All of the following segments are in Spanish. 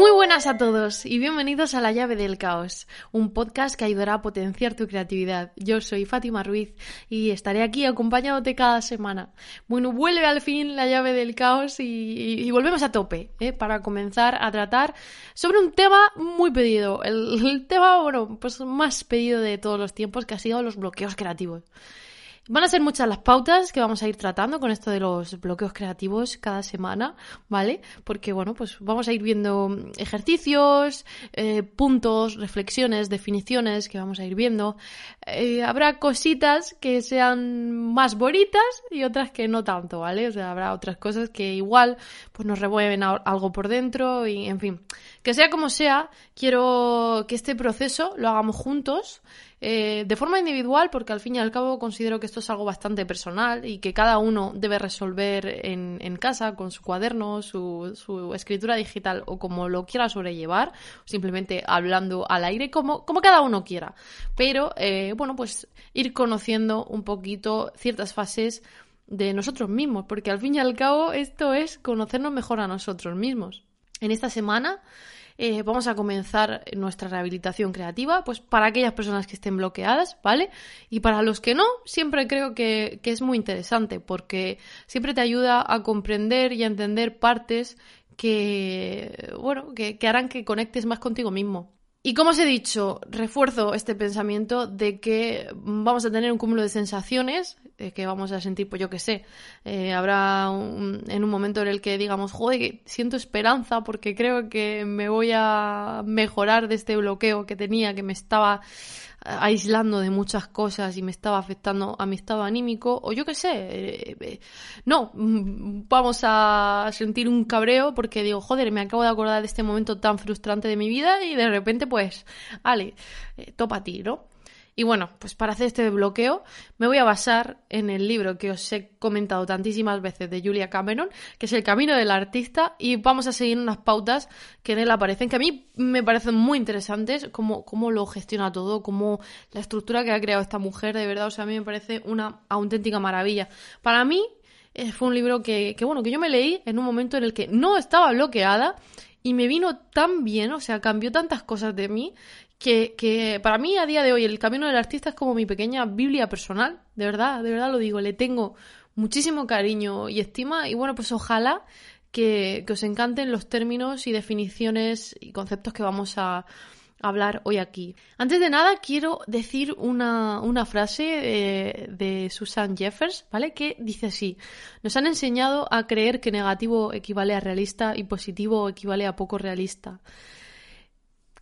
Muy buenas a todos y bienvenidos a La llave del caos, un podcast que ayudará a potenciar tu creatividad. Yo soy Fátima Ruiz y estaré aquí acompañándote cada semana. Bueno, vuelve al fin La llave del caos y, volvemos a tope ¿eh? para comenzar a tratar sobre un tema muy pedido, el, el tema, bueno, pues más pedido de todos los tiempos que ha sido los bloqueos creativos. Van a ser muchas las pautas que vamos a ir tratando con esto de los bloqueos creativos cada semana, ¿vale? Porque, bueno, pues vamos a ir viendo ejercicios, eh, puntos, reflexiones, definiciones que vamos a ir viendo. Eh, habrá cositas que sean más bonitas y otras que no tanto, ¿vale? O sea, habrá otras cosas que igual pues nos remueven algo por dentro y, en fin. Que sea como sea, quiero que este proceso lo hagamos juntos eh, de forma individual, porque al fin y al cabo considero que esto es algo bastante personal y que cada uno debe resolver en, en casa con su cuaderno, su, su, escritura digital o como lo quiera sobrellevar, simplemente hablando al aire, como, como cada uno quiera. Pero, eh, bueno, pues ir conociendo un poquito ciertas fases de nosotros mismos, porque al fin y al cabo esto es conocernos mejor a nosotros mismos. En esta semana eh, vamos a comenzar nuestra rehabilitación creativa, pues para aquellas personas que estén bloqueadas, ¿vale? Y para los que no, siempre creo que, es muy interesante porque siempre te ayuda a comprender y a entender partes que, bueno, que harán que conectes más contigo mismo. Y como os he dicho, refuerzo este pensamiento de que vamos a tener un cúmulo de sensaciones, que vamos a sentir, pues yo qué sé, eh, habrá en un momento en el que digamos, joder, siento esperanza porque creo que me voy a mejorar de este bloqueo que tenía, que me estaba aislando de muchas cosas y me estaba afectando a mi estado anímico, o yo qué sé, eh, eh, no, mm, vamos a sentir un cabreo porque digo, joder, me acabo de acordar de este momento tan frustrante de mi vida y de repente pues, vale, eh, topa a ti, ¿no? Y bueno, pues para hacer este bloqueo me voy a basar en el libro que os he comentado tantísimas veces de Julia Cameron, que es El Camino del Artista, y vamos a seguir unas pautas que en él aparecen, que a mí me parecen muy interesantes, cómo, cómo lo gestiona todo, cómo la estructura que ha creado esta mujer, de verdad, o sea, a mí me parece una auténtica maravilla. Para mí eh, fue un libro que, que, bueno, que yo me leí en un momento en el que no estaba bloqueada y me vino tan bien, o sea, cambió tantas cosas de mí que, para mí a día de hoy el camino del artista es como mi pequeña Biblia personal, de verdad, de verdad lo digo, le tengo muchísimo cariño y estima y bueno, pues ojalá que, os encanten los términos y definiciones y conceptos que vamos a hablar hoy aquí. Antes de nada, quiero decir una, frase de, de, Susan Jeffers, ¿vale? Que dice así, nos han enseñado a creer que negativo equivale a realista y positivo equivale a poco realista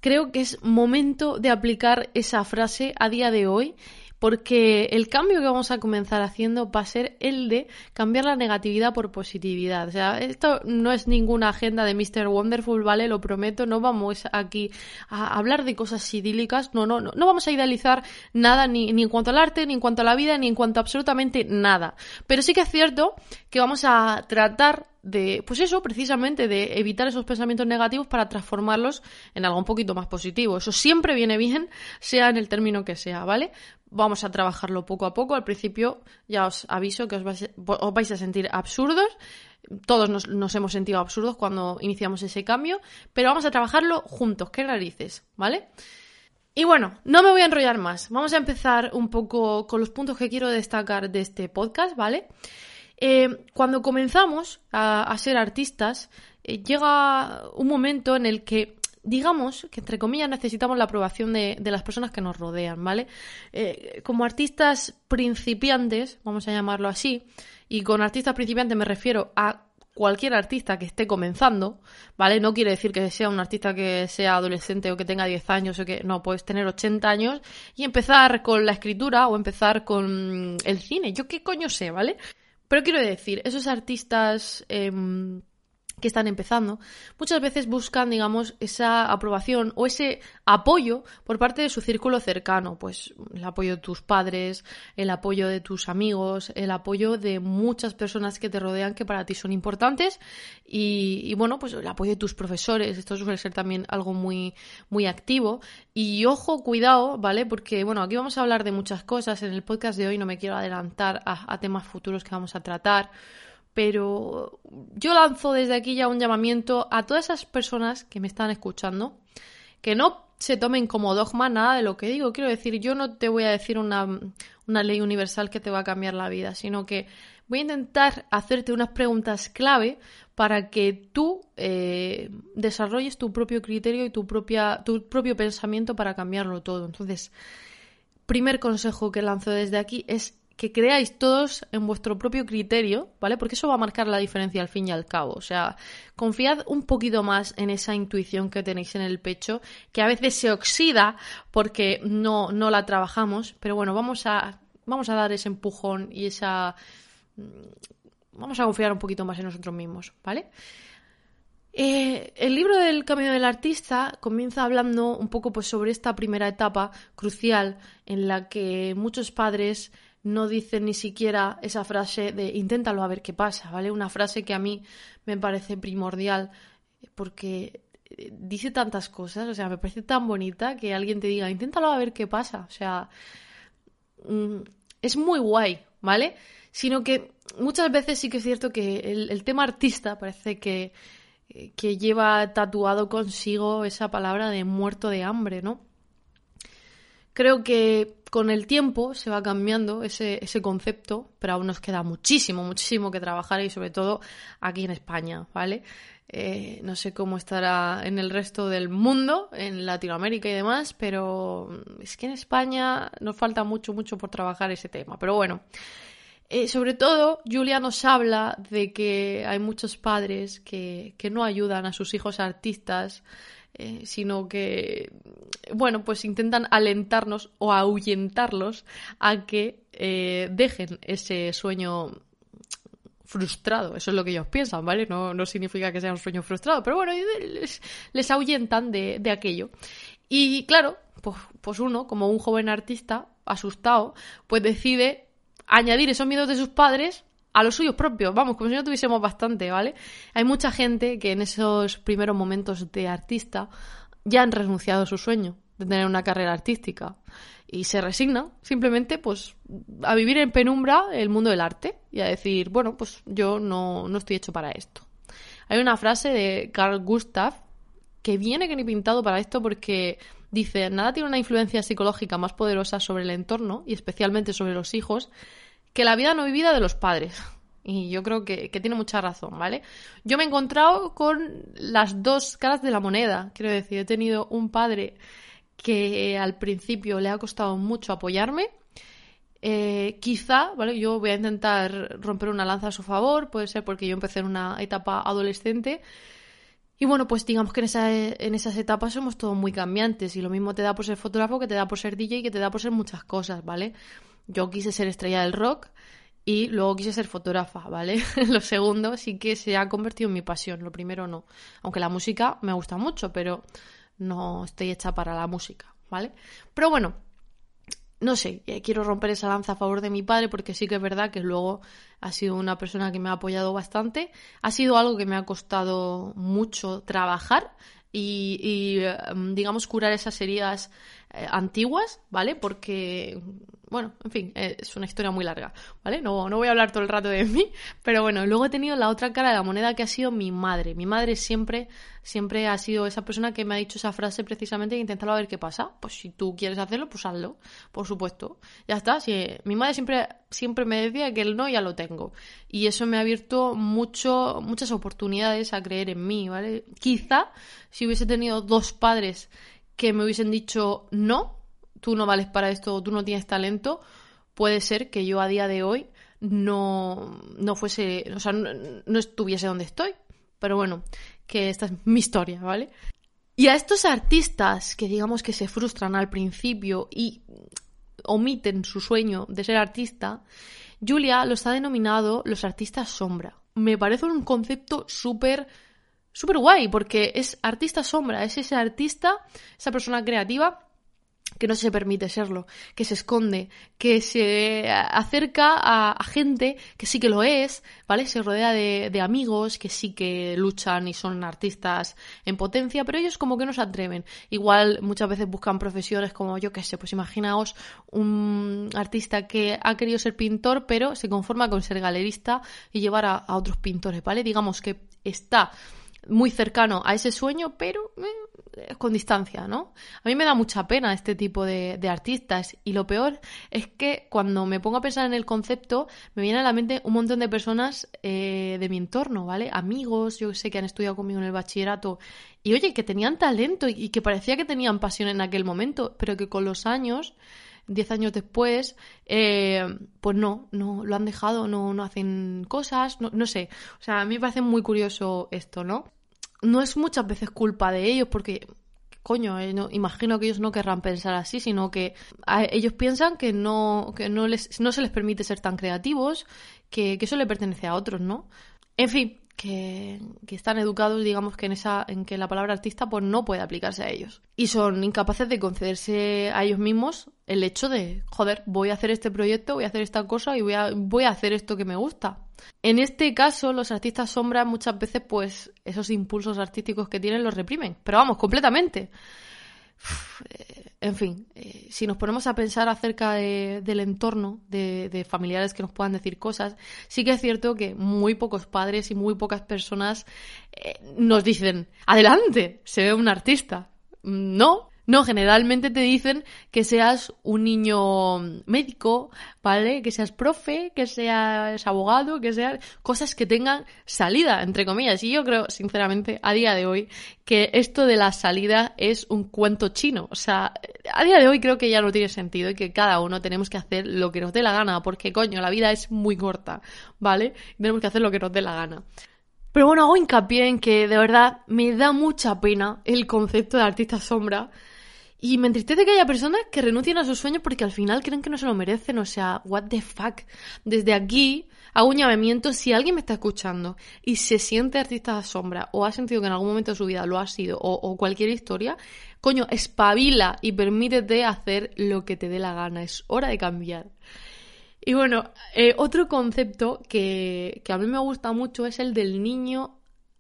creo que es momento de aplicar esa frase a día de hoy porque el cambio que vamos a comenzar haciendo va a ser el de cambiar la negatividad por positividad. O sea, esto no es ninguna agenda de Mr. Wonderful, ¿vale? Lo prometo, no vamos aquí a hablar de cosas idílicas, no, no, no, no vamos a idealizar nada ni, ni en cuanto al arte, ni en cuanto a la vida, ni en cuanto a absolutamente nada. Pero sí que es cierto que vamos a tratar de, pues eso, precisamente, de evitar esos pensamientos negativos para transformarlos en algo un poquito más positivo. Eso siempre viene bien, sea en el término que sea, ¿vale? Vamos a trabajarlo poco a poco. Al principio ya os aviso que os vais, a sentir absurdos. Todos nos, hemos sentido absurdos cuando iniciamos ese cambio, pero vamos a trabajarlo juntos, qué narices, ¿vale? Y bueno, no me voy a enrollar más. Vamos a empezar un poco con los puntos que quiero destacar de este podcast, ¿vale? Eh, cuando comenzamos a, ser artistas, eh, llega un momento en el que digamos que entre comillas necesitamos la aprobación de, las personas que nos rodean, ¿vale? Eh, como artistas principiantes, vamos a llamarlo así, y con artistas principiantes me refiero a cualquier artista que esté comenzando, ¿vale? No quiere decir que sea un artista que sea adolescente o que tenga 10 años o que no, puedes tener 80 años y empezar con la escritura o empezar con el cine, yo qué coño sé, ¿vale? Pero quiero decir, esos artistas em, que están empezando, muchas veces buscan, digamos, esa aprobación o ese apoyo por parte de su círculo cercano, pues el apoyo de tus padres, el apoyo de tus amigos, el apoyo de muchas personas que te rodean que para ti son importantes y, bueno, pues el apoyo de tus profesores, esto suele ser también algo muy, muy activo. Y ojo, cuidado, ¿vale? Porque bueno, aquí vamos a hablar de muchas cosas, en el podcast de hoy no me quiero adelantar a temas futuros que vamos a tratar, pero yo lanzo desde aquí ya un llamamiento a todas esas personas que me están escuchando, que no se tomen como dogma nada de lo que digo. Quiero decir, yo no te voy a decir una, una ley universal que te va a cambiar la vida, sino que voy a intentar hacerte unas preguntas clave para que tú eh, desarrolles tu propio criterio y tu, propia, tu propio pensamiento para cambiarlo todo. Entonces, primer consejo que lanzo desde aquí es que creáis todos en vuestro propio criterio, ¿vale? Porque eso va a marcar la diferencia al fin y al cabo. O sea, confiad un poquito más en esa intuición que tenéis en el pecho, que a veces se oxida porque no, no la trabajamos, pero bueno, vamos a, vamos a dar ese empujón y esa... Mm, vamos a confiar un poquito más en nosotros mismos, ¿vale? Eh, el libro del Camino del Artista comienza hablando un poco pues, sobre esta primera etapa crucial en la que muchos padres no dicen ni siquiera esa frase de inténtalo a ver qué pasa, ¿vale? Una frase que a mí me parece primordial porque eh, dice tantas cosas, o sea, me parece tan bonita que alguien te diga inténtalo a ver qué pasa, o sea, mm, es muy guay, ¿vale? Sino que muchas veces sí que es cierto que el, tema artista parece que, que lleva tatuado consigo esa palabra de muerto de hambre, ¿no? Creo que con el tiempo se va cambiando ese, ese, concepto, pero aún nos queda muchísimo, muchísimo que trabajar y sobre todo aquí en España, ¿vale? Eh, no sé cómo estará en el resto del mundo, en Latinoamérica y demás, pero es que en España nos falta mucho, mucho por trabajar ese tema. Pero bueno, eh, sobre todo, Julia nos habla de que hay muchos padres que, que no ayudan a sus hijos artistas eh, sino que, bueno, pues intentan alentarnos o ahuyentarlos a que eh, dejen ese sueño frustrado. Eso es lo que ellos piensan, ¿vale? No, no significa que sea un sueño frustrado, pero bueno, les, les ahuyentan de, de, aquello. Y claro, pues, pues uno, como un joven artista asustado, pues decide añadir esos miedos de sus padres a los suyos propios, vamos, como si no tuviésemos bastante, ¿vale? Hay mucha gente que en esos primeros momentos de artista ya han renunciado a su sueño de tener una carrera artística y se resignan simplemente pues a vivir en penumbra el mundo del arte y a decir, bueno, pues yo no, no estoy hecho para esto. Hay una frase de Carl Gustav que viene que ni pintado para esto porque dice, nada tiene una influencia psicológica más poderosa sobre el entorno y especialmente sobre los hijos que la vida no vivida de los padres. Y yo creo que, tiene mucha razón, ¿vale? Yo me he encontrado con las dos caras de la moneda. Quiero decir, he tenido un padre que al principio le ha costado mucho apoyarme. Eh, quizá, ¿vale? Yo voy a intentar romper una lanza a su favor, puede ser porque yo empecé en una etapa adolescente. Y bueno, pues digamos que en, esa, en esas etapas somos todos muy cambiantes y lo mismo te da por ser fotógrafo que te da por ser DJ que te da por ser muchas cosas, ¿vale? Yo quise ser estrella del rock y luego quise ser fotógrafa, ¿vale? lo segundo sí que se ha convertido en mi pasión, lo primero no. Aunque la música me gusta mucho, pero no estoy hecha para la música, ¿vale? Pero bueno, no sé, eh, quiero romper esa lanza a favor de mi padre porque sí que es verdad que luego ha sido una persona que me ha apoyado bastante. Ha sido algo que me ha costado mucho trabajar y, em, digamos, curar esas heridas eh, antiguas, ¿vale? Porque, bueno, en fin, eh, es una historia muy larga, ¿vale? No, no voy a hablar todo el rato de mí, pero bueno, luego he tenido la otra cara de la moneda que ha sido mi madre. Mi madre siempre, siempre ha sido esa persona que me ha dicho esa frase precisamente de intentarlo a ver qué pasa. Pues si tú quieres hacerlo, pues hazlo, por supuesto. Ya está, si, mi madre siempre, siempre me decía que el no ya lo tengo. Y eso me ha abierto mucho, muchas oportunidades a creer en mí, ¿vale? Quizá si hubiese tenido dos padres que me hubiesen dicho no, tú no vales para esto, tú no tienes talento, puede ser que yo a día de hoy no, no fuese, o sea, no, estuviese donde estoy. Pero bueno, que esta es mi historia, ¿vale? Y a estos artistas que digamos que se frustran al principio y omiten su sueño de ser artista, Julia los ha denominado los artistas sombra. Me parece un concepto súper súper guay, porque es artista sombra, es ese artista, esa persona creativa que no se permite serlo, que se esconde, que se acerca a, gente que sí que lo es, ¿vale? Se rodea de, amigos que sí que luchan y son artistas en potencia, pero ellos como que no se atreven. Igual muchas veces buscan profesiones como, yo qué sé, pues imaginaos un artista que ha querido ser pintor, pero se conforma con ser galerista y llevar a, a otros pintores, ¿vale? Digamos que está muy cercano a ese sueño, pero eh, con distancia, ¿no? A mí me da mucha pena este tipo de, artistas y lo peor es que cuando me pongo a pensar en el concepto me viene a la mente un montón de personas eh, de mi entorno, ¿vale? Amigos, yo sé que han estudiado conmigo en el bachillerato y oye, que tenían talento y que parecía que tenían pasión en aquel momento, pero que con los años diez años después, eh, pues no, no lo han dejado, no, no hacen cosas, no, no, sé. O sea, a mí me parece muy curioso esto, ¿no? No es muchas veces culpa de ellos porque coño, eh, imagino que ellos no querrán pensar así, sino que ellos piensan que no, que no, les, no se les permite ser tan creativos, que, que eso le pertenece a otros, ¿no? En fin, que, están educados, digamos, que en esa, en que la palabra artista pues no puede aplicarse a ellos. Y son incapaces de concederse a ellos mismos el hecho de, joder, voy a hacer este proyecto, voy a hacer esta cosa y voy a, voy a hacer esto que me gusta. En este caso, los artistas sombras muchas veces, pues, esos impulsos artísticos que tienen los reprimen. Pero vamos, completamente. Eh, en fin, eh, si nos ponemos a pensar acerca del entorno de, familiares que nos puedan decir cosas, sí que es cierto que muy pocos padres y muy pocas personas eh, nos dicen, adelante, se ve un artista. No, no, generalmente te dicen que seas un niño médico, ¿vale? Que seas profe, que seas abogado, que seas cosas que tengan salida, entre comillas. Y yo creo, sinceramente, a día de hoy, que esto de la salida es un cuento chino. O sea, a día de hoy creo que ya no tiene sentido y que cada uno tenemos que hacer lo que nos dé la gana, porque coño, la vida es muy corta, ¿vale? Tenemos que hacer lo que nos dé la gana. Pero bueno, hago hincapié en que de verdad me da mucha pena el concepto de artista sombra y me entristece que haya personas que renuncien a sus sueños porque al final creen que no se lo merecen. O sea, what the fuck. Desde aquí hago un llamamiento. Si alguien me está escuchando y se siente artista de sombra o ha sentido que en algún momento de su vida lo ha sido o, cualquier historia, coño, espabila y permítete hacer lo que te dé la gana. Es hora de cambiar. Y bueno, eh, otro concepto que, que a mí me gusta mucho es el del niño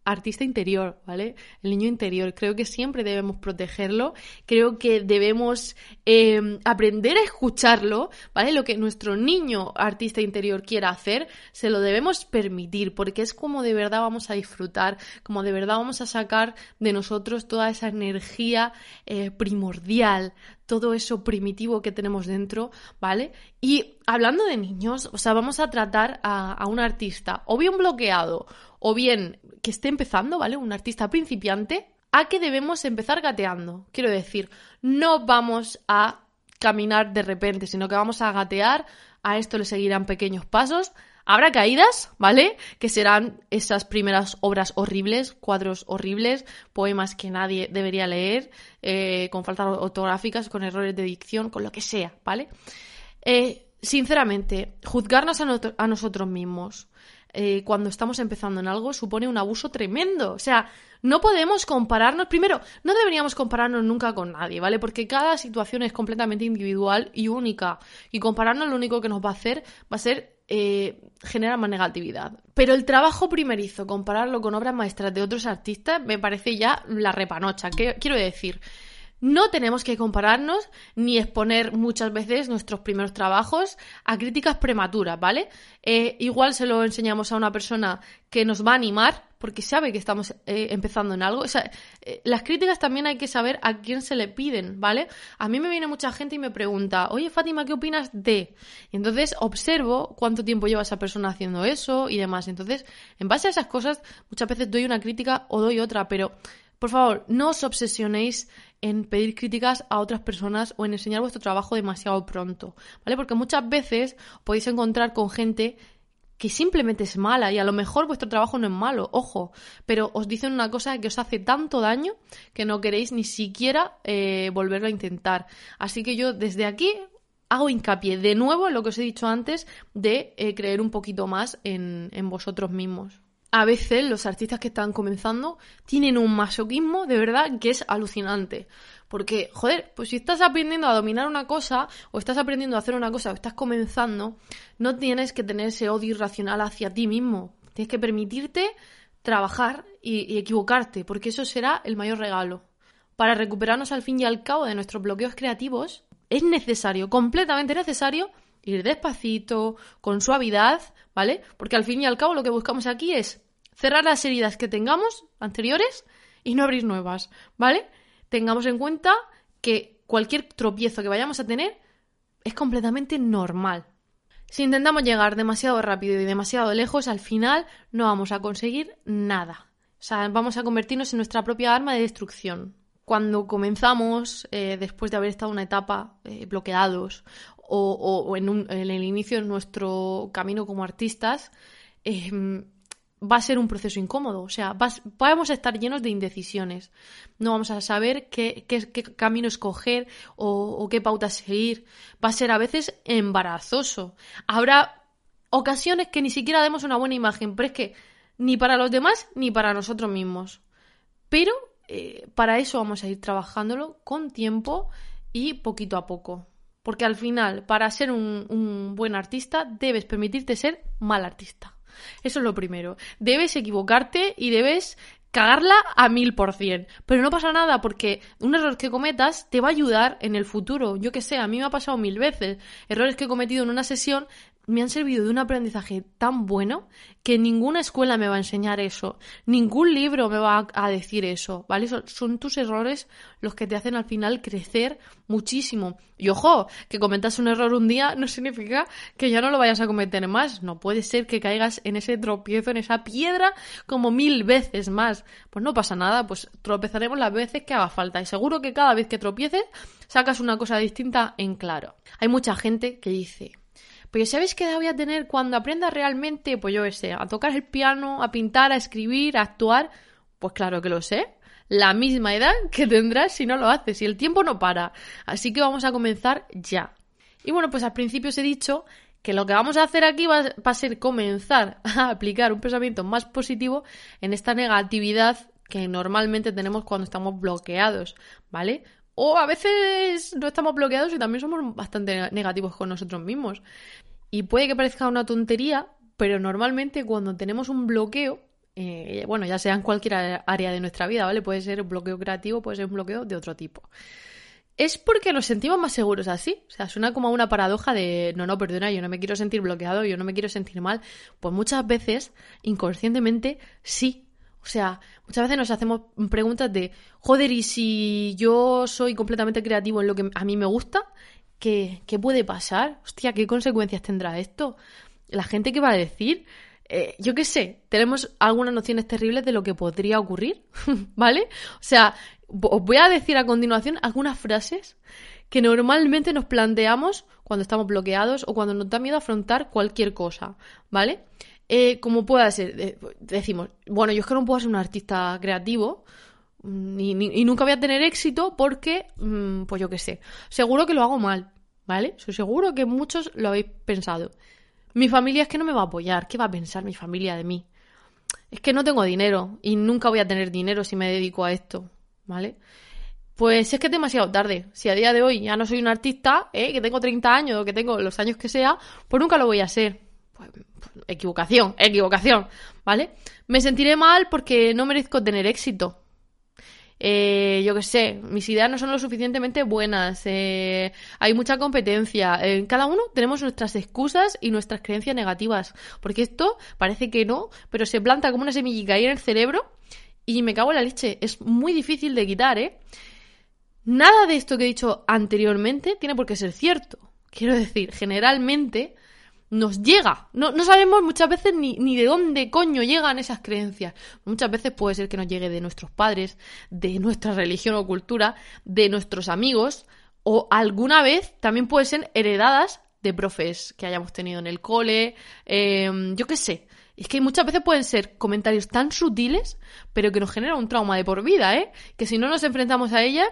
artista interior, ¿vale? El niño interior. Creo que siempre debemos protegerlo, creo que debemos em, aprender a escucharlo, ¿vale? Lo que nuestro niño artista interior quiera hacer, se lo debemos permitir, porque es como de verdad vamos a disfrutar, como de verdad vamos a sacar de nosotros toda esa energía eh, primordial, todo eso primitivo que tenemos dentro, ¿vale? Y hablando de niños, o sea, vamos a tratar a, un artista o bien bloqueado o bien que esté empezando, ¿vale? Un artista principiante, a que debemos empezar gateando. Quiero decir, no vamos a caminar de repente, sino que vamos a gatear, a esto le seguirán pequeños pasos, habrá caídas, ¿vale? Que serán esas primeras obras horribles, cuadros horribles, poemas que nadie debería leer, eh, con faltas ortográficas, con errores de dicción, con lo que sea, ¿vale? Eh, sinceramente, juzgarnos a nosotros mismos eh, cuando estamos empezando en algo supone un abuso tremendo. O sea, no podemos compararnos. Primero, no deberíamos compararnos nunca con nadie, ¿vale? Porque cada situación es completamente individual y única. Y compararnos lo único que nos va a hacer va a ser eh, generar más negatividad. Pero el trabajo primerizo, compararlo con obras maestras de otros artistas, me parece ya la repanocha. ¿Qué quiero decir? No tenemos que compararnos ni exponer muchas veces nuestros primeros trabajos a críticas prematuras, ¿vale? Eh, igual se lo enseñamos a una persona que nos va a animar porque sabe que estamos eh, empezando en algo. O sea, eh, las críticas también hay que saber a quién se le piden, ¿vale? A mí me viene mucha gente y me pregunta, oye Fátima, ¿qué opinas de? Y entonces observo cuánto tiempo lleva esa persona haciendo eso y demás. Entonces, en base a esas cosas, muchas veces doy una crítica o doy otra, pero por favor, no os obsesionéis en pedir críticas a otras personas o en enseñar vuestro trabajo demasiado pronto, ¿vale? Porque muchas veces podéis encontrar con gente que simplemente es mala y a lo mejor vuestro trabajo no es malo, ojo, pero os dicen una cosa que os hace tanto daño que no queréis ni siquiera eh, volverlo a intentar. Así que yo desde aquí hago hincapié de nuevo en lo que os he dicho antes de eh, creer un poquito más en, en vosotros mismos. A veces los artistas que están comenzando tienen un masoquismo de verdad que es alucinante. Porque, joder, pues si estás aprendiendo a dominar una cosa, o estás aprendiendo a hacer una cosa, o estás comenzando, no tienes que tener ese odio irracional hacia ti mismo. Tienes que permitirte trabajar y, y equivocarte, porque eso será el mayor regalo. Para recuperarnos al fin y al cabo de nuestros bloqueos creativos, es necesario, completamente necesario, ir despacito, con suavidad, ¿vale? Porque al fin y al cabo lo que buscamos aquí es cerrar las heridas que tengamos anteriores y no abrir nuevas, ¿vale? Tengamos en cuenta que cualquier tropiezo que vayamos a tener es completamente normal. Si intentamos llegar demasiado rápido y demasiado lejos, al final no vamos a conseguir nada. O sea, vamos a convertirnos en nuestra propia arma de destrucción. Cuando comenzamos, eh, después de haber estado una etapa eh, bloqueados o, en, el inicio de nuestro camino como artistas, em, va a ser un proceso incómodo. O sea, vamos a estar llenos de indecisiones. No vamos a saber qué, camino escoger o, o, qué pauta seguir. Va a ser a veces embarazoso. Habrá ocasiones que ni siquiera demos una buena imagen, pero es que ni para los demás ni para nosotros mismos. Pero eh, para eso vamos a ir trabajándolo con tiempo y poquito a poco. Porque al final, para ser un, buen artista, debes permitirte ser mal artista. Eso es lo primero. Debes equivocarte y debes cagarla a mil por cien. Pero no pasa nada porque un error que cometas te va a ayudar en el futuro. Yo que sé, a mí me ha pasado mil veces. Errores que he cometido en una sesión me han servido de un aprendizaje tan bueno que ninguna escuela me va a enseñar eso, ningún libro me va a decir eso, ¿vale? Son, tus errores los que te hacen al final crecer muchísimo. Y ojo, que cometas un error un día no significa que ya no lo vayas a cometer más. No puede ser que caigas en ese tropiezo, en esa piedra, como mil veces más. Pues no pasa nada, pues tropezaremos las veces que haga falta. Y seguro que cada vez que tropieces, sacas una cosa distinta en claro. Hay mucha gente que dice, pues ¿sabes qué edad voy a tener cuando aprenda realmente, pues yo sé, a tocar el piano, a pintar, a escribir, a actuar? Pues claro que lo sé. La misma edad que tendrás si no lo haces y el tiempo no para. Así que vamos a comenzar ya. Y bueno, pues al principio os he dicho que lo que vamos a hacer aquí va, a ser comenzar a aplicar un pensamiento más positivo en esta negatividad que normalmente tenemos cuando estamos bloqueados, ¿vale? O a veces no estamos bloqueados y también somos bastante negativos con nosotros mismos. Y puede que parezca una tontería, pero normalmente cuando tenemos un bloqueo, eh, bueno, ya sea en cualquier área de nuestra vida, ¿vale? Puede ser un bloqueo creativo, puede ser un bloqueo de otro tipo. Es porque nos sentimos más seguros así. O sea, suena como una paradoja de, no, no, perdona, yo no me quiero sentir bloqueado, yo no me quiero sentir mal. Pues muchas veces, inconscientemente, sí, o sea, muchas veces nos hacemos preguntas de, joder, ¿y si yo soy completamente creativo en lo que a mí me gusta? ¿Qué, qué puede pasar? Hostia, ¿qué consecuencias tendrá esto? ¿La gente qué va a decir? Eh, yo qué sé, tenemos algunas nociones terribles de lo que podría ocurrir, ¿vale? O sea, os voy a decir a continuación algunas frases que normalmente nos planteamos cuando estamos bloqueados o cuando nos da miedo afrontar cualquier cosa, ¿vale? Eh, como pueda ser, decimos, bueno, yo es que no puedo ser un artista creativo mm, y nunca voy a tener éxito porque, mm, pues yo qué sé, seguro que lo hago mal, ¿vale? Soy seguro que muchos lo habéis pensado. Mi familia es que no me va a apoyar, ¿qué va a pensar mi familia de mí? Es que no tengo dinero y nunca voy a tener dinero si me dedico a esto, ¿vale? Pues es que es demasiado tarde. Si a día de hoy ya no soy un artista, ¿eh? que tengo 30 años o que tengo los años que sea, pues nunca lo voy a ser. Pues, equivocación, equivocación, ¿vale? Me sentiré mal porque no merezco tener éxito. Eh, yo qué sé, mis ideas no son lo suficientemente buenas, eh, hay mucha competencia, en cada uno tenemos nuestras excusas y nuestras creencias negativas, porque esto parece que no, pero se planta como una semillita ahí en el cerebro y me cago en la leche, es muy difícil de quitar, ¿eh? Nada de esto que he dicho anteriormente tiene por qué ser cierto. Quiero decir, generalmente nos llega. No, no sabemos muchas veces ni, ni, de dónde coño llegan esas creencias. Muchas veces puede ser que nos llegue de nuestros padres, de nuestra religión o cultura, de nuestros amigos, o alguna vez también pueden ser heredadas de profes que hayamos tenido en el cole, em, yo qué sé. Es que muchas veces pueden ser comentarios tan sutiles, pero que nos generan un trauma de por vida, ¿eh? Que si no nos enfrentamos a ella,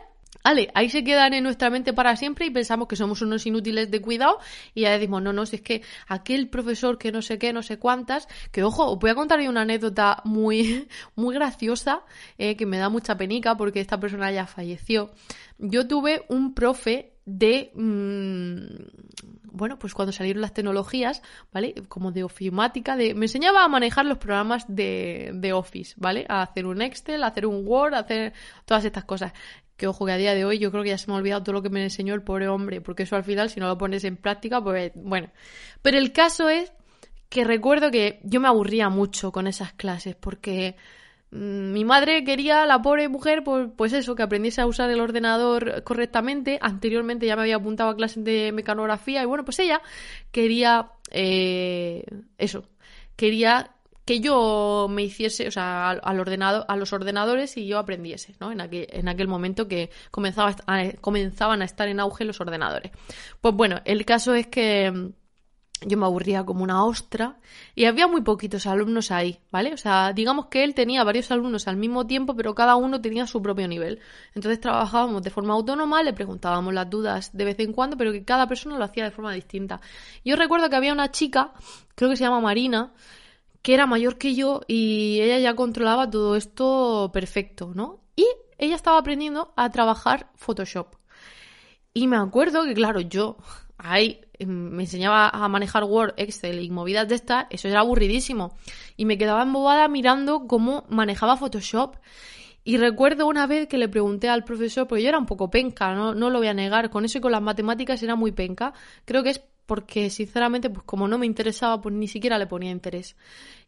Ahí se quedan en nuestra mente para siempre y pensamos que somos unos inútiles de cuidado y ya decimos, no, no, si es que aquel profesor que no sé qué, no sé cuántas, que ojo, os voy a contar una anécdota muy, muy graciosa, eh, que me da mucha penica porque esta persona ya falleció. Yo tuve un profe de, mm, bueno, pues cuando salieron las tecnologías, ¿vale? Como de ofimática, de, me enseñaba a manejar los programas de, de Office, ¿vale? A hacer un Excel, a hacer un Word, a hacer todas estas cosas que ojo que a día de hoy yo creo que ya se me ha olvidado todo lo que me enseñó el pobre hombre, porque eso al final si no lo pones en práctica, pues bueno. Pero el caso es que recuerdo que yo me aburría mucho con esas clases, porque mm, mi madre quería, la pobre mujer, pues, pues, eso, que aprendiese a usar el ordenador correctamente. Anteriormente ya me había apuntado a clases de mecanografía y bueno, pues ella quería eh, eso, quería que yo me hiciese, o sea, al, ordenado, a los ordenadores y yo aprendiese, ¿no? En aquel, en aquel momento que comenzaba comenzaban a estar en auge los ordenadores. Pues bueno, el caso es que mm, yo me aburría como una ostra y había muy poquitos alumnos ahí, ¿vale? O sea, digamos que él tenía varios alumnos al mismo tiempo, pero cada uno tenía su propio nivel. Entonces trabajábamos de forma autónoma, le preguntábamos las dudas de vez en cuando, pero que cada persona lo hacía de forma distinta. Yo recuerdo que había una chica, creo que se llama Marina, que era mayor que yo y ella ya controlaba todo esto perfecto, ¿no? Y ella estaba aprendiendo a trabajar Photoshop. Y me acuerdo que, claro, yo ahí me enseñaba a manejar Word, Excel y movidas de estas, eso era aburridísimo. Y me quedaba embobada mirando cómo manejaba Photoshop. Y recuerdo una vez que le pregunté al profesor, porque yo era un poco penca, no, no lo voy a negar, con eso y con las matemáticas era muy penca. Creo que es porque sinceramente, pues como no me interesaba, pues ni siquiera le ponía interés.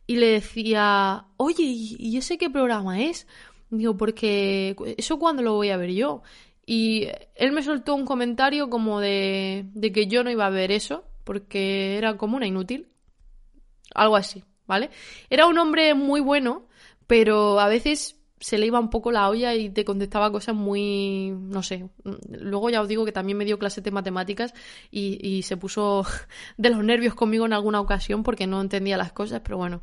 Y le decía, oye, ¿y ese qué programa es? Digo, porque eso cuando lo voy a ver yo. Y él me soltó un comentario como de, de que yo no iba a ver eso, porque era como una inútil. Algo así, ¿vale? Era un hombre muy bueno, pero a veces se le iba un poco la olla y te contestaba cosas muy, no sé. Luego ya os digo que también me dio clases de matemáticas y, se puso de los nervios conmigo en alguna ocasión porque no entendía las cosas, pero bueno.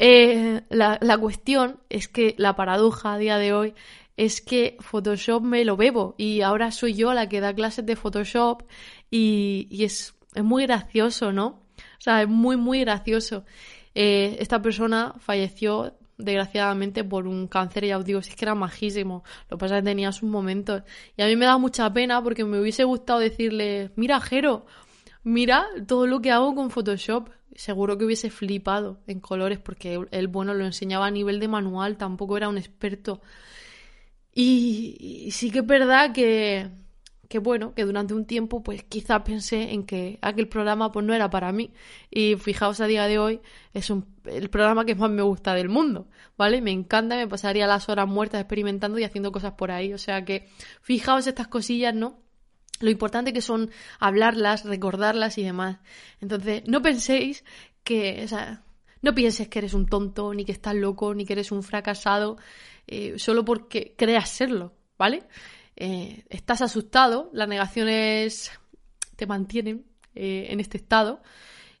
Eh, la, la cuestión es que la paradoja a día de hoy es que Photoshop me lo bebo y ahora soy yo la que da clases de Photoshop y, es, es, muy gracioso, ¿no? O sea, es muy, muy gracioso. Eh, esta persona falleció desgraciadamente por un cáncer, ya os digo, si es que era majísimo. Lo que pasa es que tenía sus momentos. Y a mí me da mucha pena porque me hubiese gustado decirle, mira, Jero, mira todo lo que hago con Photoshop. Seguro que hubiese flipado en colores porque él, bueno, lo enseñaba a nivel de manual, tampoco era un experto. y sí que es verdad que, que bueno, que durante un tiempo pues quizá pensé en que aquel programa pues no era para mí y fijaos a día de hoy es un, el programa que más me gusta del mundo, ¿vale? Me encanta, me pasaría las horas muertas experimentando y haciendo cosas por ahí, o sea que fijaos estas cosillas, ¿no? Lo importante que son hablarlas, recordarlas y demás. Entonces, no penséis que, o sea, no pienses que eres un tonto, ni que estás loco, ni que eres un fracasado, eh, solo porque creas serlo, ¿vale? Eh, estás asustado, las negaciones te mantienen eh, en este estado.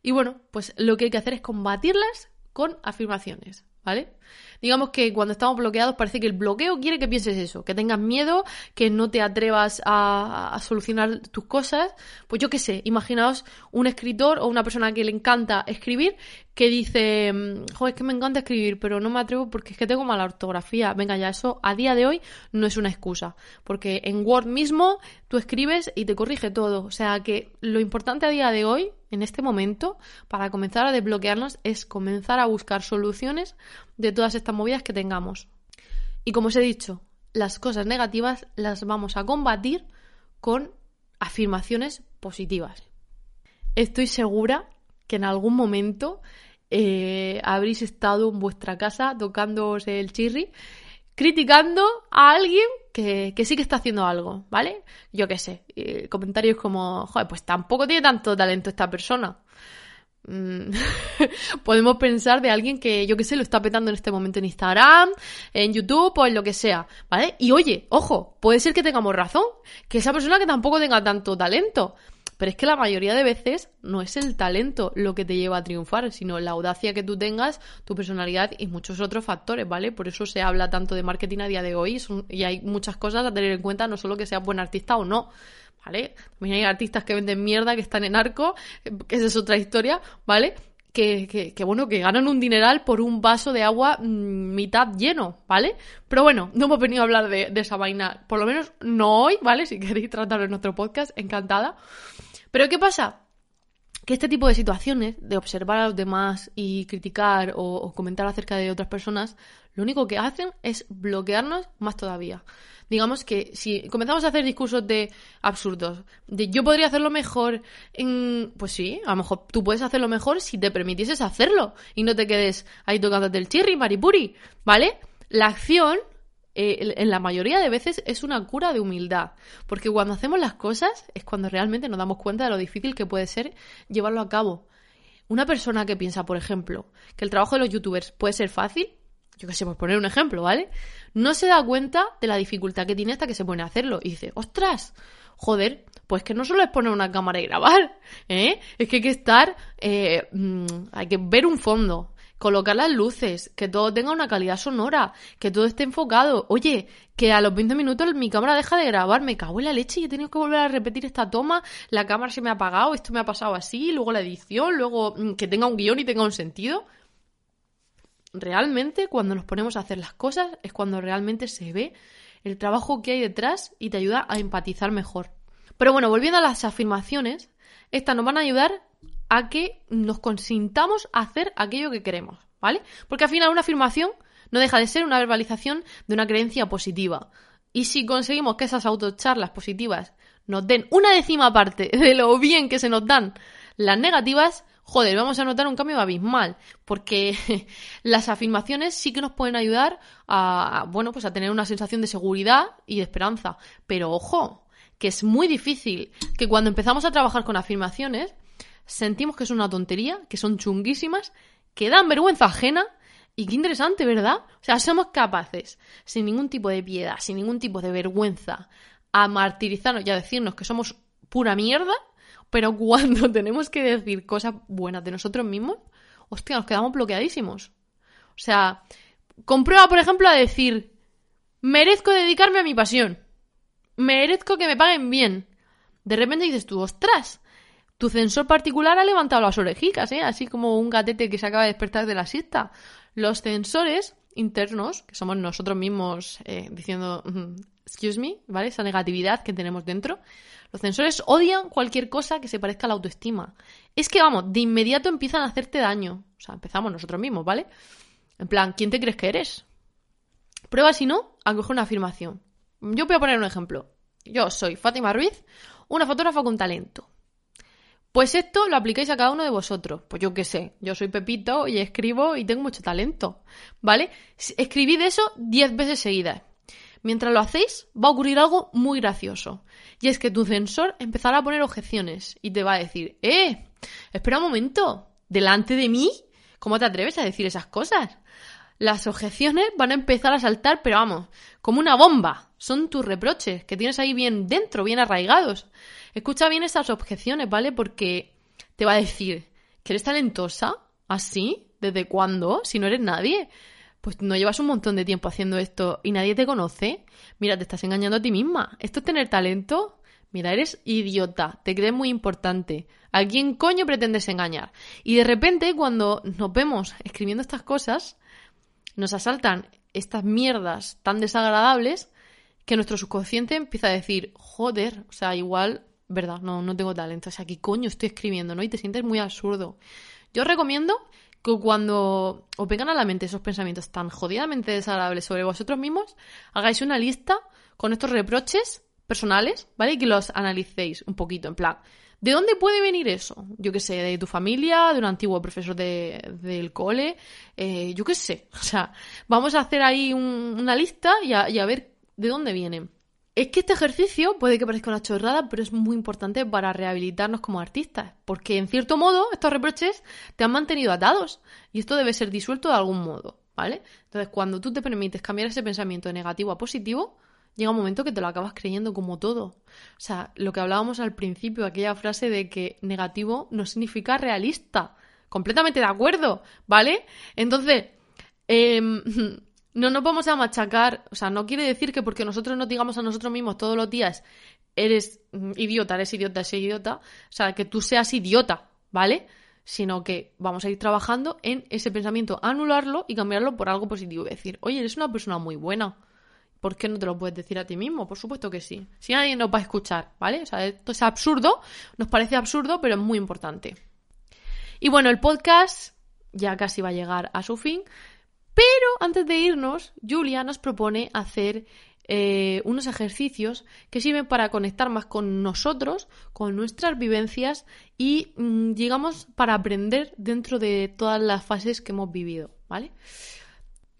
Y bueno, pues lo que hay que hacer es combatirlas con afirmaciones, ¿vale? Digamos que cuando estamos bloqueados parece que el bloqueo quiere que pienses eso, que tengas miedo, que no te atrevas a, solucionar tus cosas. Pues yo qué sé, imaginaos un escritor o una persona que le encanta escribir que dice, mm, joder, es que me encanta escribir, pero no me atrevo porque es que tengo mala ortografía. Venga, ya eso a día de hoy no es una excusa, porque en Word mismo tú escribes y te corrige todo. O sea que lo importante a día de hoy, en este momento, para comenzar a desbloquearnos, es comenzar a buscar soluciones de todas estas movidas que tengamos. Y como os he dicho, las cosas negativas las vamos a combatir con afirmaciones positivas. Estoy segura que en algún momento eh, habréis estado en vuestra casa tocándoos el chirri, criticando a alguien que, sí que está haciendo algo, ¿vale? Yo qué sé, eh, comentarios como, joder, pues tampoco tiene tanto talento esta persona. Mm, podemos pensar de alguien que, yo qué sé, lo está petando en este momento en Instagram, en YouTube o en lo que sea, ¿vale? Y oye, ojo, puede ser que tengamos razón, que esa persona que tampoco tenga tanto talento, Pero es que la mayoría de veces no es el talento lo que te lleva a triunfar, sino la audacia que tú tengas, tu personalidad y muchos otros factores, ¿vale? Por eso se habla tanto de marketing a día de hoy y hay muchas cosas a tener en cuenta, no solo que seas buen artista o no, ¿vale? También hay artistas que venden mierda, que están en arco, que esa es otra historia, ¿vale? Que, que, bueno, que ganan un dineral por un vaso de agua mm, mitad lleno, ¿vale? Pero bueno, no hemos venido a hablar de, de, esa vaina, por lo menos no hoy, ¿vale? Si queréis tratarlo en nuestro podcast, encantada. Pero ¿qué pasa? Que este tipo de situaciones, de observar a los demás y criticar o comentar acerca de otras personas, lo único que hacen es bloquearnos más todavía. Digamos que si comenzamos a hacer discursos de absurdos, de yo podría hacerlo mejor, en... pues sí, a lo mejor tú puedes hacerlo mejor si te permitieses hacerlo y no te quedes ahí tocándote el chirri, maripuri, ¿vale? La acción eh, en la mayoría de veces es una cura de humildad, porque cuando hacemos las cosas es cuando realmente nos damos cuenta de lo difícil que puede ser llevarlo a cabo. Una persona que piensa, por ejemplo, que el trabajo de los youtubers puede ser fácil, yo qué sé, por poner un ejemplo, ¿vale? No se da cuenta de la dificultad que tiene hasta que se pone a hacerlo. Y dice, ostras, joder, pues que no solo es poner una cámara y grabar, ¿eh? Es que hay que estar, eh, mm, hay que ver un fondo, colocar las luces, que todo tenga una calidad sonora, que todo esté enfocado. Oye, que a los 20 minutos mi cámara deja de grabar, me cago en la leche y he tenido que volver a repetir esta toma, la cámara se me ha apagado, esto me ha pasado así, luego la edición, luego mm, que tenga un guion y tenga un sentido realmente cuando nos ponemos a hacer las cosas es cuando realmente se ve el trabajo que hay detrás y te ayuda a empatizar mejor. Pero bueno, volviendo a las afirmaciones, estas nos van a ayudar a que nos consintamos a hacer aquello que queremos, ¿vale? Porque al final una afirmación no deja de ser una verbalización de una creencia positiva. Y si conseguimos que esas autocharlas positivas nos den una décima parte de lo bien que se nos dan las negativas, joder, vamos a notar un cambio abismal, porque las afirmaciones sí que nos pueden ayudar a, bueno, pues a tener una sensación de seguridad y de esperanza. Pero ojo, que es muy difícil que cuando empezamos a trabajar con afirmaciones, sentimos que es una tontería, que son chunguísimas, que dan vergüenza ajena y qué interesante, ¿verdad? O sea, somos capaces, sin ningún tipo de piedad, sin ningún tipo de vergüenza, a martirizarnos y a decirnos que somos pura mierda pero cuando tenemos que decir cosas buenas de nosotros mismos, hostia, nos quedamos bloqueadísimos. O sea, comprueba, por ejemplo, a decir, merezco dedicarme a mi pasión. Merezco que me paguen bien. De repente dices tú, ostras, tu censor particular ha levantado las orejicas, ¿eh? Así como un gatete que se acaba de despertar de la siesta. Los censores internos, que somos nosotros mismos eh, diciendo, excuse me, ¿vale? Esa negatividad que tenemos dentro. Los censores odian cualquier cosa que se parezca a la autoestima. Es que, vamos, de inmediato empiezan a hacerte daño. O sea, empezamos nosotros mismos, ¿vale? En plan, ¿quién te crees que eres? Prueba, si no, a coger una afirmación. Yo voy a poner un ejemplo. Yo soy Fátima Ruiz, una fotógrafa con talento. Pues esto lo aplicáis a cada uno de vosotros. Pues yo qué sé, yo soy Pepito y escribo y tengo mucho talento, ¿vale? Escribid eso 10 veces seguidas. Mientras lo hacéis, va a ocurrir algo muy gracioso. Y es que tu censor empezará a poner objeciones y te va a decir, ¡eh! Espera un momento, delante de mí, ¿cómo te atreves a decir esas cosas? Las objeciones van a empezar a saltar, pero vamos, como una bomba. Son tus reproches que tienes ahí bien dentro, bien arraigados. Escucha bien esas objeciones, ¿vale? Porque te va a decir, ¿que eres talentosa? ¿Así? ¿Desde cuándo? Si no eres nadie pues no llevas un montón de tiempo haciendo esto y nadie te conoce. Mira, te estás engañando a ti misma. ¿Esto es tener talento? Mira, eres idiota, te crees muy importante. ¿A quién coño pretendes engañar? Y de repente, cuando nos vemos escribiendo estas cosas, nos asaltan estas mierdas tan desagradables que nuestro subconsciente empieza a decir, joder, o sea, igual, verdad, no, no tengo talento. O sea, ¿qué coño estoy escribiendo? ¿No? Y te sientes muy absurdo. Yo recomiendo cuando os vengan a la mente esos pensamientos tan jodidamente desagradables sobre vosotros mismos, hagáis una lista con estos reproches personales, ¿vale? Y que los analicéis un poquito, en plan, ¿de dónde puede venir eso? Yo qué sé, de tu familia, de un antiguo profesor de, del cole, eh, yo qué sé. O sea, vamos a hacer ahí una lista y y a ver de dónde vienen. Es que este ejercicio puede que parezca una chorrada, pero es muy importante para rehabilitarnos como artistas, porque en cierto modo estos reproches te han mantenido atados y esto debe ser disuelto de algún modo, ¿vale? Entonces, cuando tú te permites cambiar ese pensamiento de negativo a positivo, llega un momento que te lo acabas creyendo como todo. O sea, lo que hablábamos al principio, aquella frase de que negativo no significa realista. Completamente de acuerdo, ¿vale? Entonces, em, no nos vamos a machacar, o sea, no quiere decir que porque nosotros nos digamos a nosotros mismos todos los días, eres mm, idiota, eres idiota, eres idiota, o sea, que tú seas idiota, ¿vale? Sino que vamos a ir trabajando en ese pensamiento, anularlo y cambiarlo por algo positivo. Decir, oye, eres una persona muy buena. ¿Por qué no te lo puedes decir a ti mismo? Por supuesto que sí. Si nadie nos va a escuchar, ¿vale? O sea, esto es absurdo, nos parece absurdo, pero es muy importante. Y bueno, el podcast ya casi va a llegar a su fin, pero antes de irnos, Julia nos propone hacer eh, unos ejercicios que sirven para conectar más con nosotros, con nuestras vivencias y, mm, digamos, para aprender dentro de todas las fases que hemos vivido, ¿vale?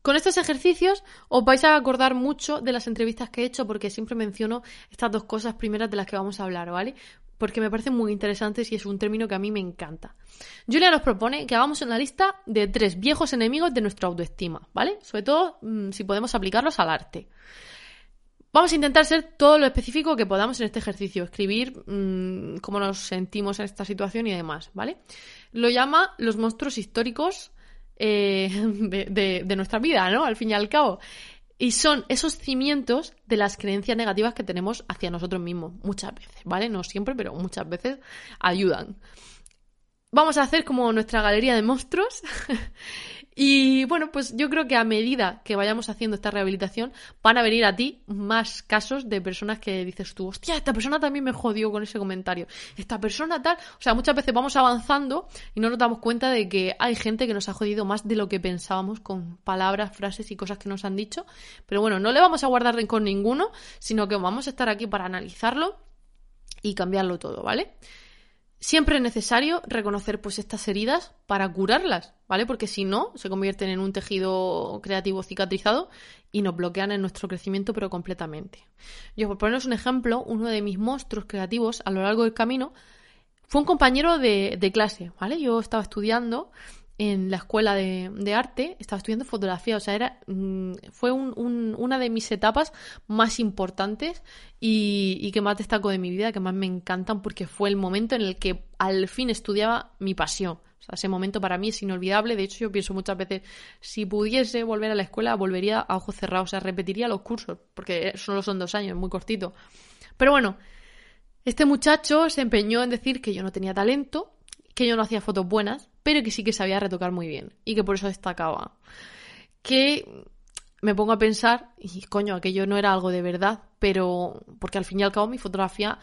Con estos ejercicios os vais a acordar mucho de las entrevistas que he hecho porque siempre menciono estas dos cosas primeras de las que vamos a hablar, ¿vale? Porque me parecen muy interesantes y es un término que a mí me encanta. Julia nos propone que hagamos una lista de tres viejos enemigos de nuestra autoestima, ¿vale? Sobre todo mm, si podemos aplicarlos al arte. Vamos a intentar ser todo lo específico que podamos en este ejercicio, escribir mm, cómo nos sentimos en esta situación y demás, ¿vale? Lo llama los monstruos históricos eh, de, de nuestra vida, ¿no? Al fin y al cabo. Y son esos cimientos de las creencias negativas que tenemos hacia nosotros mismos, muchas veces, ¿vale? No siempre, pero muchas veces ayudan. Vamos a hacer como nuestra galería de monstruos Y bueno, pues yo creo que a medida que vayamos haciendo esta rehabilitación, van a venir a ti más casos de personas que dices tú, hostia, esta persona también me jodió con ese comentario. Esta persona tal. O sea, muchas veces vamos avanzando y no nos damos cuenta de que hay gente que nos ha jodido más de lo que pensábamos con palabras, frases y cosas que nos han dicho. Pero bueno, no le vamos a guardar con ninguno, sino que vamos a estar aquí para analizarlo y cambiarlo todo, ¿vale? Siempre es necesario reconocer pues estas heridas para curarlas, ¿vale? Porque si no, se convierten en un tejido creativo cicatrizado y nos bloquean en nuestro crecimiento, pero completamente. Yo, por poneros un ejemplo, uno de mis monstruos creativos a lo largo del camino fue un compañero de, de clase, ¿vale? Yo estaba estudiando en la escuela de, arte, estaba estudiando fotografía, o sea, era, mm, fue una de mis etapas más importantes y, que más destaco de mi vida, que más me encantan, porque fue el momento en el que al fin estudiaba mi pasión. O sea, ese momento para mí es inolvidable. De hecho, yo pienso muchas veces, si pudiese volver a la escuela, volvería a ojos cerrados, o sea, repetiría los cursos, porque solo son dos años, muy cortito. Pero bueno, este muchacho se empeñó en decir que yo no tenía talento, que yo no hacía fotos buenas, pero que sí que sabía retocar muy bien y que por eso destacaba. Que me pongo a pensar, y coño, aquello no era algo de verdad, pero porque al fin y al cabo mi fotografía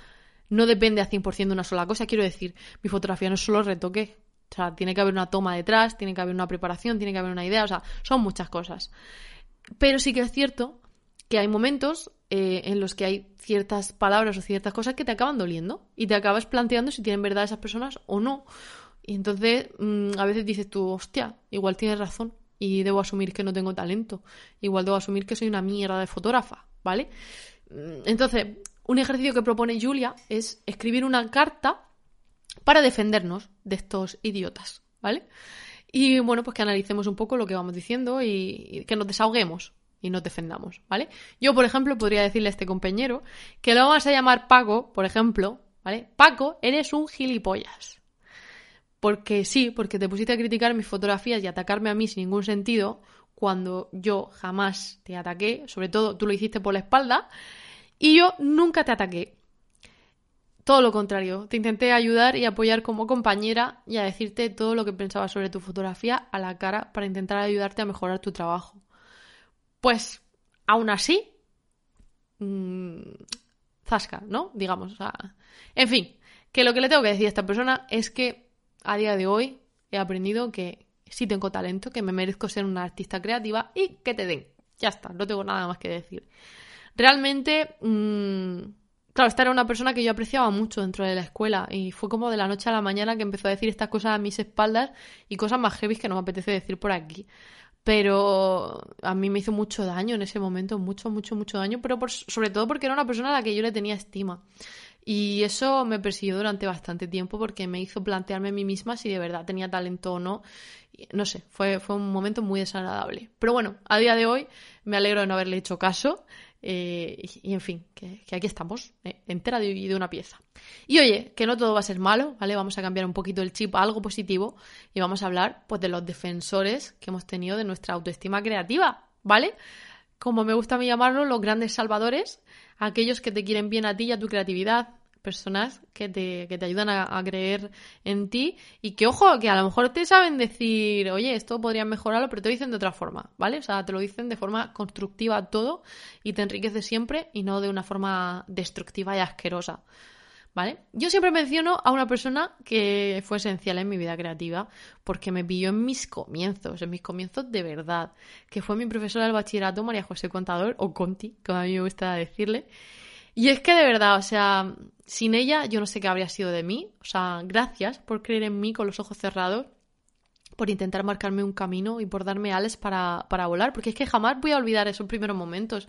no depende al 100% de una sola cosa, quiero decir, mi fotografía no es solo retoque, o sea, tiene que haber una toma detrás, tiene que haber una preparación, tiene que haber una idea, o sea, son muchas cosas. Pero sí que es cierto que hay momentos eh, en los que hay ciertas palabras o ciertas cosas que te acaban doliendo y te acabas planteando si tienen verdad esas personas o no. Y entonces mm, a veces dices tú, hostia, igual tienes razón y debo asumir que no tengo talento. Igual debo asumir que soy una mierda de fotógrafa, ¿vale? Mm, entonces, un ejercicio que propone Julia es escribir una carta para defendernos de estos idiotas, ¿vale? Y bueno, pues que analicemos un poco lo que vamos diciendo y que nos desahoguemos, y nos defendamos, ¿vale? Yo, por ejemplo, podría decirle a este compañero que lo vamos a llamar Paco, por ejemplo, ¿vale? Paco, eres un gilipollas. Porque sí, porque te pusiste a criticar mis fotografías y atacarme a mí sin ningún sentido, cuando yo jamás te ataqué, sobre todo tú lo hiciste por la espalda, y yo nunca te ataqué. Todo lo contrario, te intenté ayudar y apoyar como compañera y a decirte todo lo que pensaba sobre tu fotografía a la cara para intentar ayudarte a mejorar tu trabajo. Pues, aún así, mmm, zasca, ¿no? Digamos, en fin, que lo que le tengo que decir a esta persona es que a día de hoy he aprendido que sí tengo talento, que me merezco ser una artista creativa y que te den. Ya está, no tengo nada más que decir. Realmente, mmm, claro, esta era una persona que yo apreciaba mucho dentro de la escuela y fue como de la noche a la mañana que empezó a decir estas cosas a mis espaldas y cosas más heavy que no me apetece decir por aquí pero a mí me hizo mucho daño en ese momento, mucho, mucho, mucho daño, pero sobre todo porque era una persona a la que yo le tenía estima. Y eso me persiguió durante bastante tiempo porque me hizo plantearme a mí misma si de verdad tenía talento o no. No sé, fue, fue un momento muy desagradable. Pero bueno, a día de hoy me alegro de no haberle hecho caso Eh, y, en fin, que, aquí estamos, eh, entera de, de, una pieza. Y oye, que no todo va a ser malo, ¿vale? Vamos a cambiar un poquito el chip a algo positivo y vamos a hablar pues de los defensores que hemos tenido de nuestra autoestima creativa, ¿vale? Como me gusta a mí llamarlo, los grandes salvadores, aquellos que te quieren bien a ti y a tu creatividad, personas que te, que te ayudan a, creer en ti y que, ojo, que a lo mejor te saben decir, oye, esto podría mejorarlo, pero te lo dicen de otra forma, ¿vale? O sea, te lo dicen de forma constructiva todo y te enriquece siempre y no de una forma destructiva y asquerosa. ¿Vale? Yo siempre menciono a una persona que fue esencial en mi vida creativa porque me pilló en mis comienzos, en mis comienzos de verdad, que fue mi profesora del bachillerato, María José Contador, o Conti, como a mí me gusta decirle. Y es que de verdad, o sea, sin ella yo no sé qué habría sido de mí. O sea, gracias por creer en mí con los ojos cerrados, por intentar marcarme un camino y por darme alas para, para volar, porque es que jamás voy a olvidar esos primeros momentos.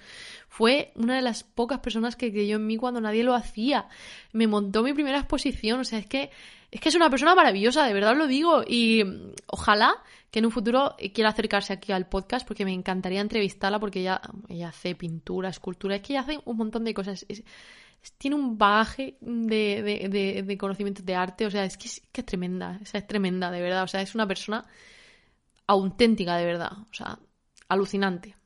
Fue una de las pocas personas que creyó en mí cuando nadie lo hacía. Me montó mi primera exposición, o sea, es que es que es una persona maravillosa, de verdad lo digo. Y ojalá que en un futuro quiera acercarse aquí al podcast porque me encantaría entrevistarla porque ella, ella hace pintura, escultura, es que ella hace un montón de cosas tiene un bagaje de, de, conocimientos de arte, o sea, es que, es tremenda, o es tremenda, de verdad, o sea, es una persona auténtica, de verdad, o sea, alucinante.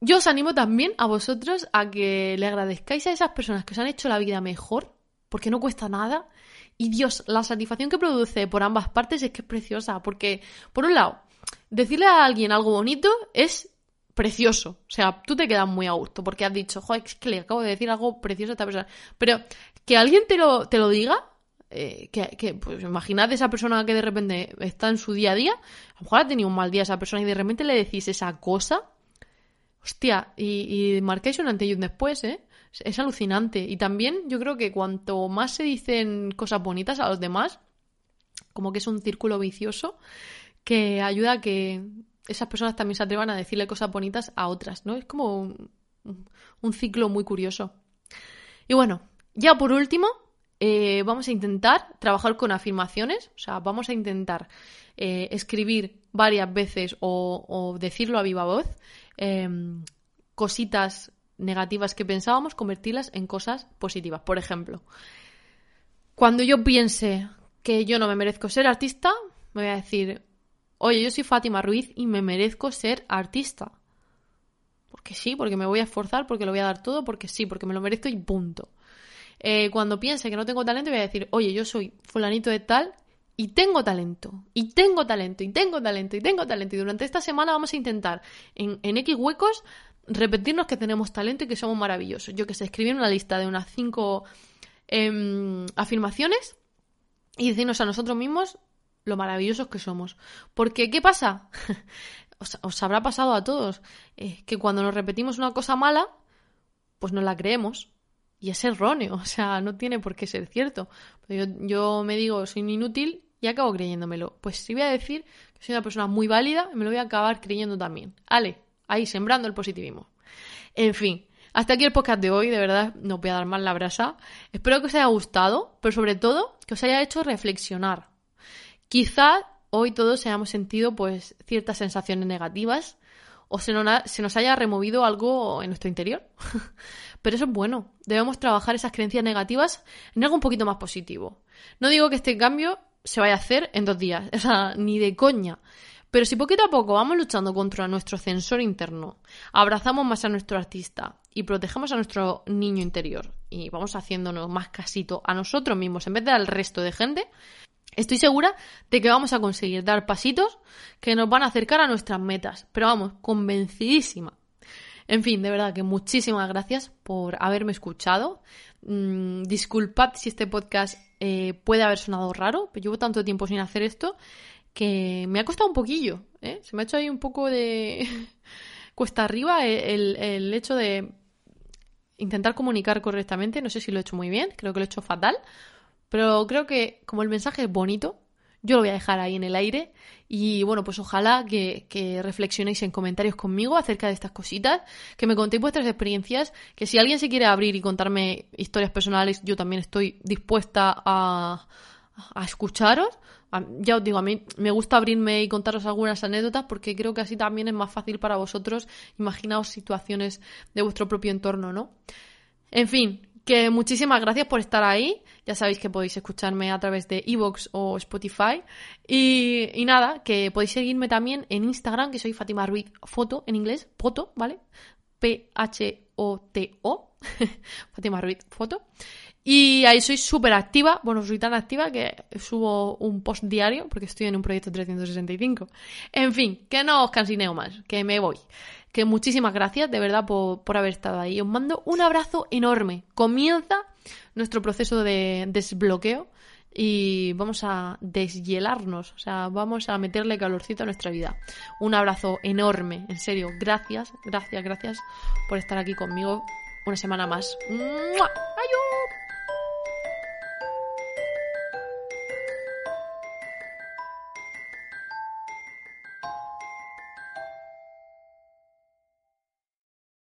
Yo os animo también a vosotros a que le agradezcáis a esas personas que os han hecho la vida mejor, porque no cuesta nada. Y Dios, la satisfacción que produce por ambas partes es que es preciosa, porque, por un lado, decirle a alguien algo bonito es precioso. O sea, tú te quedas muy a gusto porque has dicho, joder, es que le acabo de decir algo precioso a esta persona. Pero que alguien te lo, te lo diga, eh, que, que, pues imaginad esa persona que de repente está en su día a día, a lo mejor ha tenido un mal día esa persona y de repente le decís esa cosa, hostia, y, y marcáis un antes y un después, ¿eh? Es, alucinante. Y también yo creo que cuanto más se dicen cosas bonitas a los demás, como que es un círculo vicioso que ayuda a que esas personas también se atrevan a decirle cosas bonitas a otras, ¿no? Es como un, ciclo muy curioso. Y bueno, ya por último, eh, vamos a intentar trabajar con afirmaciones, o sea, vamos a intentar eh, escribir varias veces o, decirlo a viva voz, em, cositas negativas que pensábamos, convertirlas en cosas positivas. Por ejemplo, cuando yo piense que yo no me merezco ser artista, me voy a decir, oye, yo soy Fátima Ruiz y me merezco ser artista. Porque sí, porque me voy a esforzar, porque lo voy a dar todo, porque sí, porque me lo merezco y punto. Eh, cuando piense que no tengo talento, voy a decir, oye, yo soy fulanito de tal y tengo talento, y tengo talento, y tengo talento, y tengo talento. Y durante esta semana vamos a intentar en, X huecos repetirnos que tenemos talento y que somos maravillosos. Yo que sé, escribir una lista de unas cinco em, afirmaciones y decirnos a nosotros mismos lo maravillosos que somos. Porque, ¿qué pasa? os, habrá pasado a todos eh, que cuando nos repetimos una cosa mala, pues no la creemos. Y es erróneo, o sea, no tiene por qué ser cierto. Yo, yo me digo, soy inútil y acabo creyéndomelo. Pues si voy a decir que soy una persona muy válida, me lo voy a acabar creyendo también. Ale, ahí sembrando el positivismo. En fin, hasta aquí el podcast de hoy, de verdad, no voy a dar más la brasa. Espero que os haya gustado, pero sobre todo que os haya hecho reflexionar. Quizá hoy todos hayamos sentido pues ciertas sensaciones negativas o se nos, haya removido algo en nuestro interior. Pero eso es bueno. Debemos trabajar esas creencias negativas en algo un poquito más positivo. No digo que este cambio se vaya a hacer en dos días, o sea, ni de coña. Pero si poquito a poco vamos luchando contra nuestro censor interno, abrazamos más a nuestro artista y protegemos a nuestro niño interior y vamos haciéndonos más casito a nosotros mismos en vez de al resto de gente, Estoy segura de que vamos a conseguir dar pasitos que nos van a acercar a nuestras metas, pero vamos, convencidísima. En fin, de verdad que muchísimas gracias por haberme escuchado. Mm, disculpad si este podcast eh, puede haber sonado raro, pero llevo tanto tiempo sin hacer esto que me ha costado un poquillo. ¿eh? Se me ha hecho ahí un poco de cuesta arriba el, el hecho de intentar comunicar correctamente. No sé si lo he hecho muy bien, creo que lo he hecho fatal, pero creo que como el mensaje es bonito, yo lo voy a dejar ahí en el aire. Y bueno, pues ojalá que, reflexionéis en comentarios conmigo acerca de estas cositas, que me contéis vuestras experiencias, que si alguien se quiere abrir y contarme historias personales, yo también estoy dispuesta a, a escucharos. Ya os digo, a mí me gusta abrirme y contaros algunas anécdotas porque creo que así también es más fácil para vosotros imaginaos situaciones de vuestro propio entorno, ¿no? En fin, que muchísimas gracias por estar ahí. Ya sabéis que podéis escucharme a través de Evox o Spotify. Y, y, nada, que podéis seguirme también en Instagram, que soy Fátima Ruiz Foto, en inglés, Foto, ¿vale? P-H-O-T-O. Fátima Ruiz Foto. Y ahí soy súper activa, bueno, soy tan activa que subo un post diario porque estoy en un proyecto 365. En fin, que no os cansineo más, que me voy. Que muchísimas gracias de verdad por, por haber estado ahí. Os mando un abrazo enorme. Comienza nuestro proceso de desbloqueo y vamos a deshielarnos, o sea, vamos a meterle calorcito a nuestra vida. Un abrazo enorme, en serio, gracias, gracias, gracias por estar aquí conmigo una semana más. ¡Adiós!